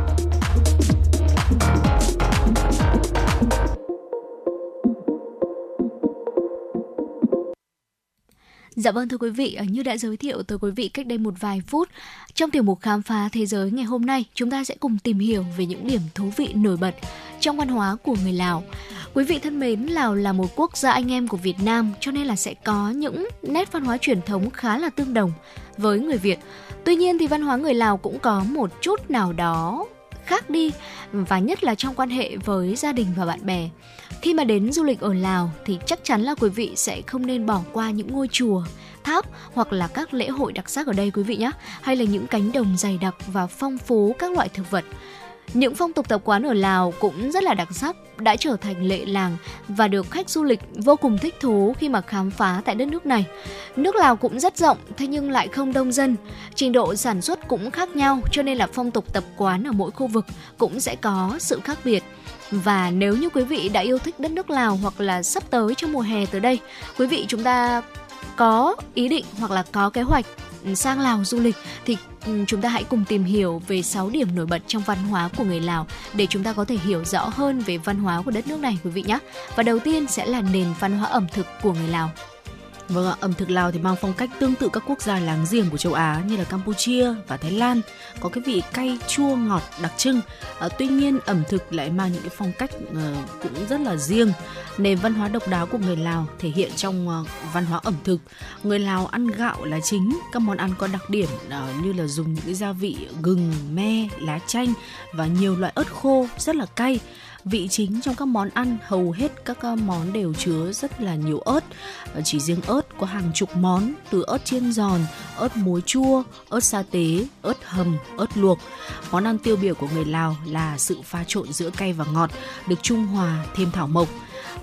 Dạ vâng thưa quý vị, à, như đã giới thiệu tới quý vị cách đây một vài phút, trong tiểu mục khám phá thế giới ngày hôm nay, chúng ta sẽ cùng tìm hiểu về những điểm thú vị nổi bật trong văn hóa của người Lào. Quý vị thân mến, Lào là một quốc gia anh em của Việt Nam, cho nên là sẽ có những nét văn hóa truyền thống khá là tương đồng với người Việt. Tuy nhiên thì văn hóa người Lào cũng có một chút nào đó khác đi và nhất là trong quan hệ với gia đình và bạn bè. Khi mà đến du lịch ở Lào thì chắc chắn là quý vị sẽ không nên bỏ qua những ngôi chùa, tháp hoặc là các lễ hội đặc sắc ở đây quý vị nhé, hay là những cánh đồng dày đặc và phong phú các loại thực vật. Những phong tục tập quán ở Lào cũng rất là đặc sắc, đã trở thành lệ làng và được khách du lịch vô cùng thích thú khi mà khám phá tại đất nước này. Nước Lào cũng rất rộng, thế nhưng lại không đông dân. Trình độ sản xuất cũng khác nhau, cho nên là phong tục tập quán ở mỗi khu vực cũng sẽ có sự khác biệt. Và nếu như quý vị đã yêu thích đất nước Lào hoặc là sắp tới trong mùa hè tới đây, quý vị chúng ta có ý định hoặc là có kế hoạch Ừ, sang Lào du lịch thì ừ, chúng ta hãy cùng tìm hiểu về 6 điểm nổi bật trong văn hóa của người Lào để chúng ta có thể hiểu rõ hơn về văn hóa của đất nước này, quý vị nhé. Và đầu tiên sẽ là nền văn hóa ẩm thực của người Lào. Vâng ạ, ẩm thực Lào thì mang phong cách tương tự các quốc gia láng giềng của châu Á như là Campuchia và Thái Lan, có cái vị cay chua ngọt đặc trưng. À, tuy nhiên ẩm thực lại mang những cái phong cách uh, cũng rất là riêng. Nền văn hóa độc đáo của người Lào thể hiện trong uh, văn hóa ẩm thực. Người Lào ăn gạo là chính, các món ăn có đặc điểm uh, như là dùng những cái gia vị gừng, me, lá chanh và nhiều loại ớt khô rất là cay vị chính trong các món ăn, hầu hết các món đều chứa rất là nhiều ớt. Ờ, chỉ riêng ớt có hàng chục món, từ ớt chiên giòn, ớt muối chua, ớt sa tế, ớt hầm, ớt luộc. Món ăn tiêu biểu của người lào là sự pha trộn giữa cay và ngọt, được trung hòa, thêm thảo mộc.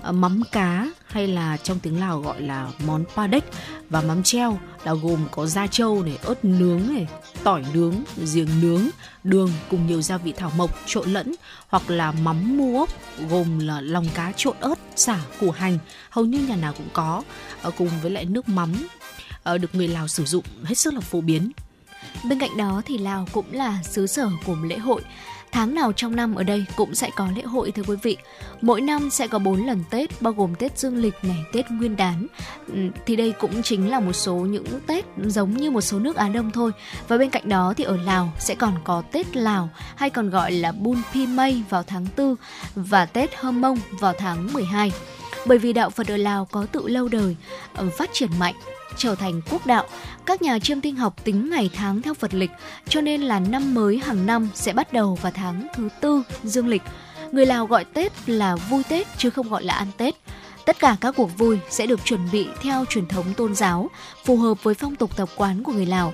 Ờ, mắm cá hay là trong tiếng Lào gọi là món pa đếch và mắm treo là gồm có da trâu này, ớt nướng này, tỏi nướng, giềng nướng, đường cùng nhiều gia vị thảo mộc trộn lẫn hoặc là mắm mu ốc gồm là lòng cá trộn ớt, xả, củ hành, hầu như nhà nào cũng có ờ, cùng với lại nước mắm ờ, được người Lào sử dụng hết sức là phổ biến. Bên cạnh đó thì Lào cũng là xứ sở của lễ hội tháng nào trong năm ở đây cũng sẽ có lễ hội thưa quý vị. Mỗi năm sẽ có 4 lần Tết bao gồm Tết Dương lịch này, Tết Nguyên đán. Ừ, thì đây cũng chính là một số những Tết giống như một số nước Á Đông thôi. Và bên cạnh đó thì ở Lào sẽ còn có Tết Lào hay còn gọi là Bun Pi May vào tháng 4 và Tết Hơm Mông vào tháng 12 bởi vì đạo Phật ở Lào có tự lâu đời, ờ, phát triển mạnh trở thành quốc đạo. Các nhà chiêm tinh học tính ngày tháng theo Phật lịch, cho nên là năm mới hàng năm sẽ bắt đầu vào tháng thứ tư dương lịch. Người Lào gọi Tết là vui Tết chứ không gọi là ăn Tết. Tất cả các cuộc vui sẽ được chuẩn bị theo truyền thống tôn giáo, phù hợp với phong tục tập quán của người Lào.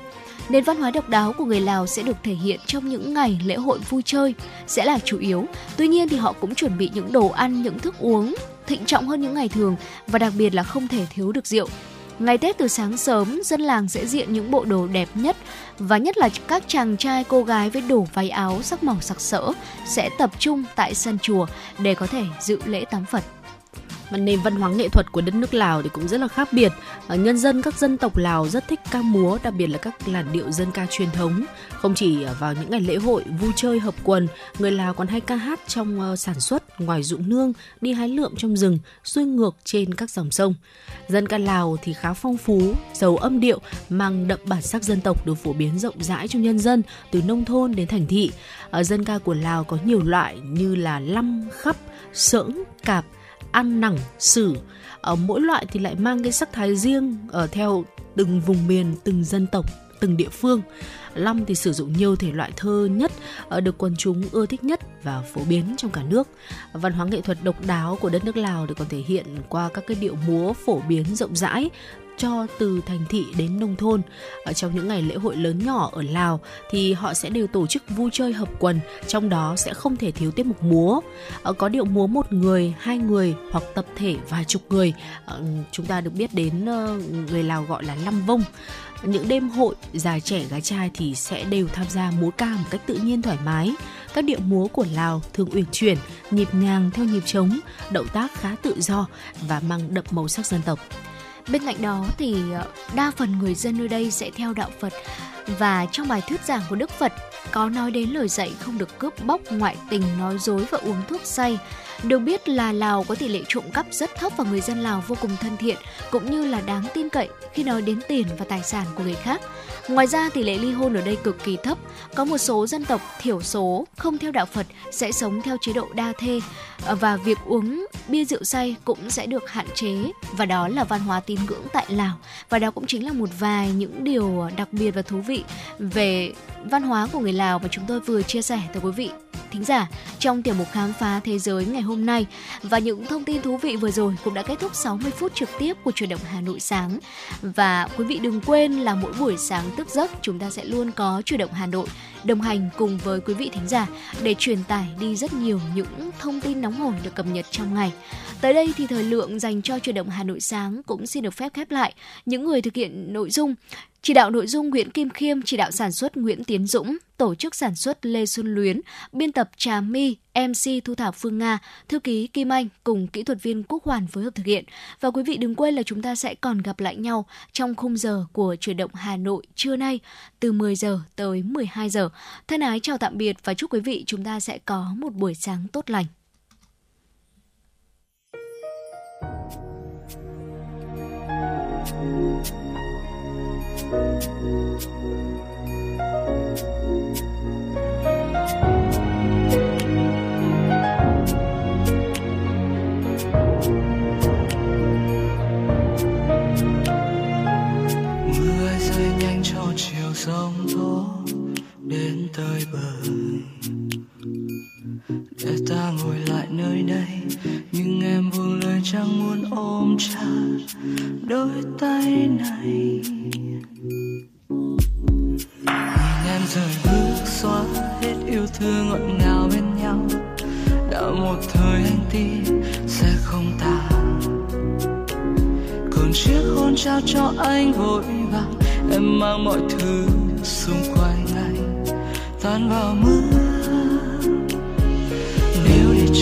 Nền văn hóa độc đáo của người Lào sẽ được thể hiện trong những ngày lễ hội vui chơi sẽ là chủ yếu. Tuy nhiên thì họ cũng chuẩn bị những đồ ăn, những thức uống thịnh trọng hơn những ngày thường và đặc biệt là không thể thiếu được rượu. Ngày Tết từ sáng sớm, dân làng sẽ diện những bộ đồ đẹp nhất và nhất là các chàng trai cô gái với đủ váy áo sắc màu sặc sỡ sẽ tập trung tại sân chùa để có thể dự lễ tắm Phật. Và nền văn hóa nghệ thuật của đất nước Lào thì cũng rất là khác biệt. À, nhân dân các dân tộc Lào rất thích ca múa, đặc biệt là các làn điệu dân ca truyền thống. Không chỉ vào những ngày lễ hội, vui chơi hợp quần, người Lào còn hay ca hát trong uh, sản xuất, ngoài ruộng nương, đi hái lượm trong rừng, xuôi ngược trên các dòng sông. Dân ca Lào thì khá phong phú, giàu âm điệu, mang đậm bản sắc dân tộc được phổ biến rộng rãi trong nhân dân từ nông thôn đến thành thị. Ờ, dân ca của Lào có nhiều loại như là lăm, khắp, sỡng, cạp, ăn nẳng, sử. Ở mỗi loại thì lại mang cái sắc thái riêng ở theo từng vùng miền, từng dân tộc, từng địa phương. Long thì sử dụng nhiều thể loại thơ nhất ờ, được quần chúng ưa thích nhất và phổ biến trong cả nước. Văn hóa nghệ thuật độc đáo của đất nước Lào được còn thể hiện qua các cái điệu múa phổ biến rộng rãi cho từ thành thị đến nông thôn. Ở trong những ngày lễ hội lớn nhỏ ở Lào thì họ sẽ đều tổ chức vui chơi hợp quần, trong đó sẽ không thể thiếu tiết mục múa. Ở có điệu múa một người, hai người hoặc tập thể vài chục người. Ở, chúng ta được biết đến ờ, người Lào gọi là lăm vông những đêm hội già trẻ gái trai thì sẽ đều tham gia múa ca một cách tự nhiên thoải mái các điệu múa của Lào thường uyển chuyển, nhịp nhàng theo nhịp trống, động tác khá tự do và mang đậm màu sắc dân tộc. Bên cạnh đó thì ờ, đa phần người dân nơi đây sẽ theo đạo Phật và trong bài thuyết giảng của Đức Phật có nói đến lời dạy không được cướp bóc, ngoại tình, nói dối và uống thuốc say. Được biết là Lào có tỷ lệ trộm cắp rất thấp và người dân Lào vô cùng thân thiện, cũng như là đáng tin cậy khi nói đến tiền và tài sản của người khác. Ngoài ra, tỷ lệ ly hôn ở đây cực kỳ thấp. Có một số dân tộc thiểu số không theo đạo Phật sẽ sống theo chế độ đa thê, và việc uống bia rượu say cũng sẽ được hạn chế, và đó là văn hóa tín ngưỡng tại Lào và đó cũng chính là một vài những điều đặc biệt và thú vị về văn hóa của người Lào mà chúng tôi vừa chia sẻ tới quý vị thính giả, trong tiểu mục khám phá thế giới ngày hôm nay và những thông tin thú vị vừa rồi cũng đã kết thúc 60 phút trực tiếp của truyền động Hà Nội sáng và quý vị đừng quên là mỗi buổi sáng tức giấc, chúng ta sẽ luôn có truyền động Hà Nội đồng hành cùng với quý vị thính giả để truyền tải đi rất nhiều những thông tin nóng hổi được cập nhật trong ngày. Tới đây thì thời lượng dành cho truyền động Hà Nội sáng cũng xin được phép khép lại. Những người thực hiện nội dung chỉ đạo nội dung Nguyễn Kim Khiêm, chỉ đạo sản xuất Nguyễn Tiến Dũng, tổ chức sản xuất Lê Xuân Luyến, biên tập Trà My, MC Thu Thảo Phương Nga, thư ký Kim Anh cùng kỹ thuật viên Quốc Hoàn phối hợp thực hiện. Và quý vị đừng quên là chúng ta sẽ còn gặp lại nhau trong khung giờ của chuyển động Hà Nội trưa nay từ 10 giờ tới 12 giờ. Thân ái chào tạm biệt và chúc quý vị chúng ta sẽ có một buổi sáng tốt lành mưa rơi nhanh cho chiều sóng tố đến tới bờ để ta ngồi lại nơi đây, nhưng em buông lời chẳng muốn ôm chặt đôi tay này. Nhìn em rời bước xóa hết yêu thương ngọt ngào bên nhau, đã một thời anh tin sẽ không tàn. Còn chiếc hôn trao cho anh vội vàng, em mang mọi thứ xung quanh anh, tan vào mưa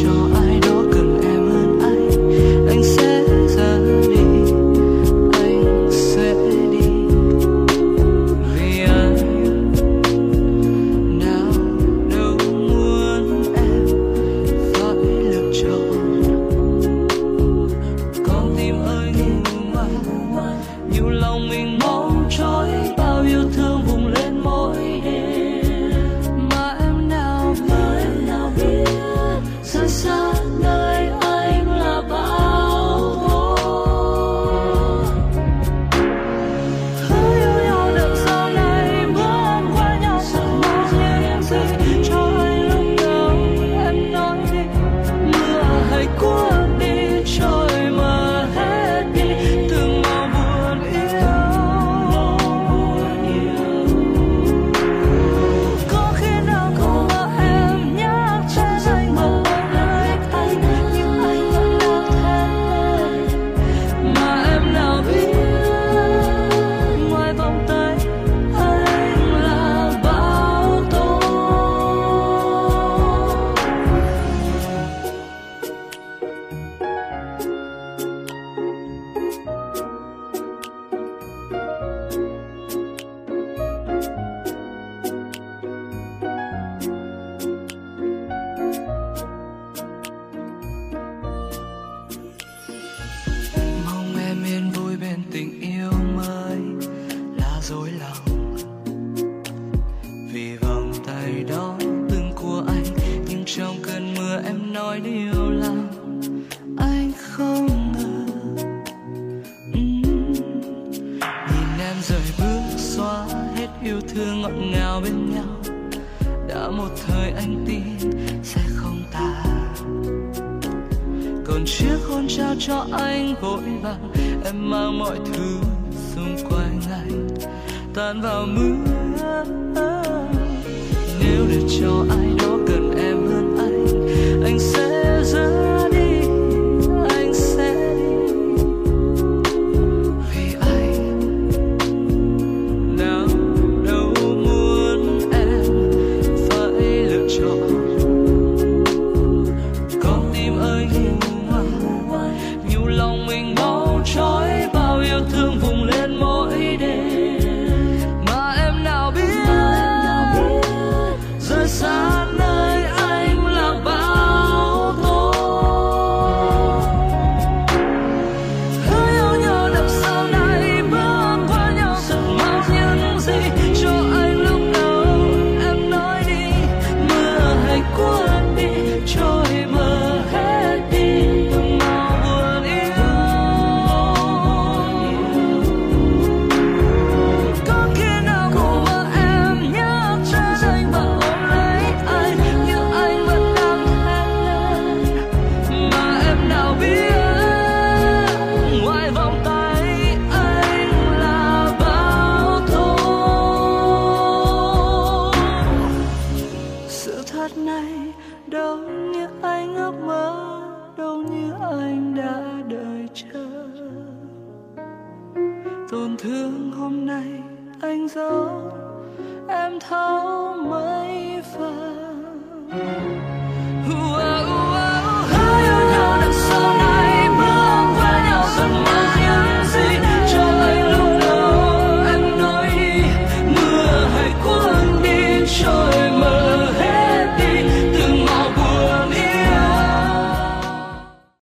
cho ai đó cần em hơn anh. Anh sẽ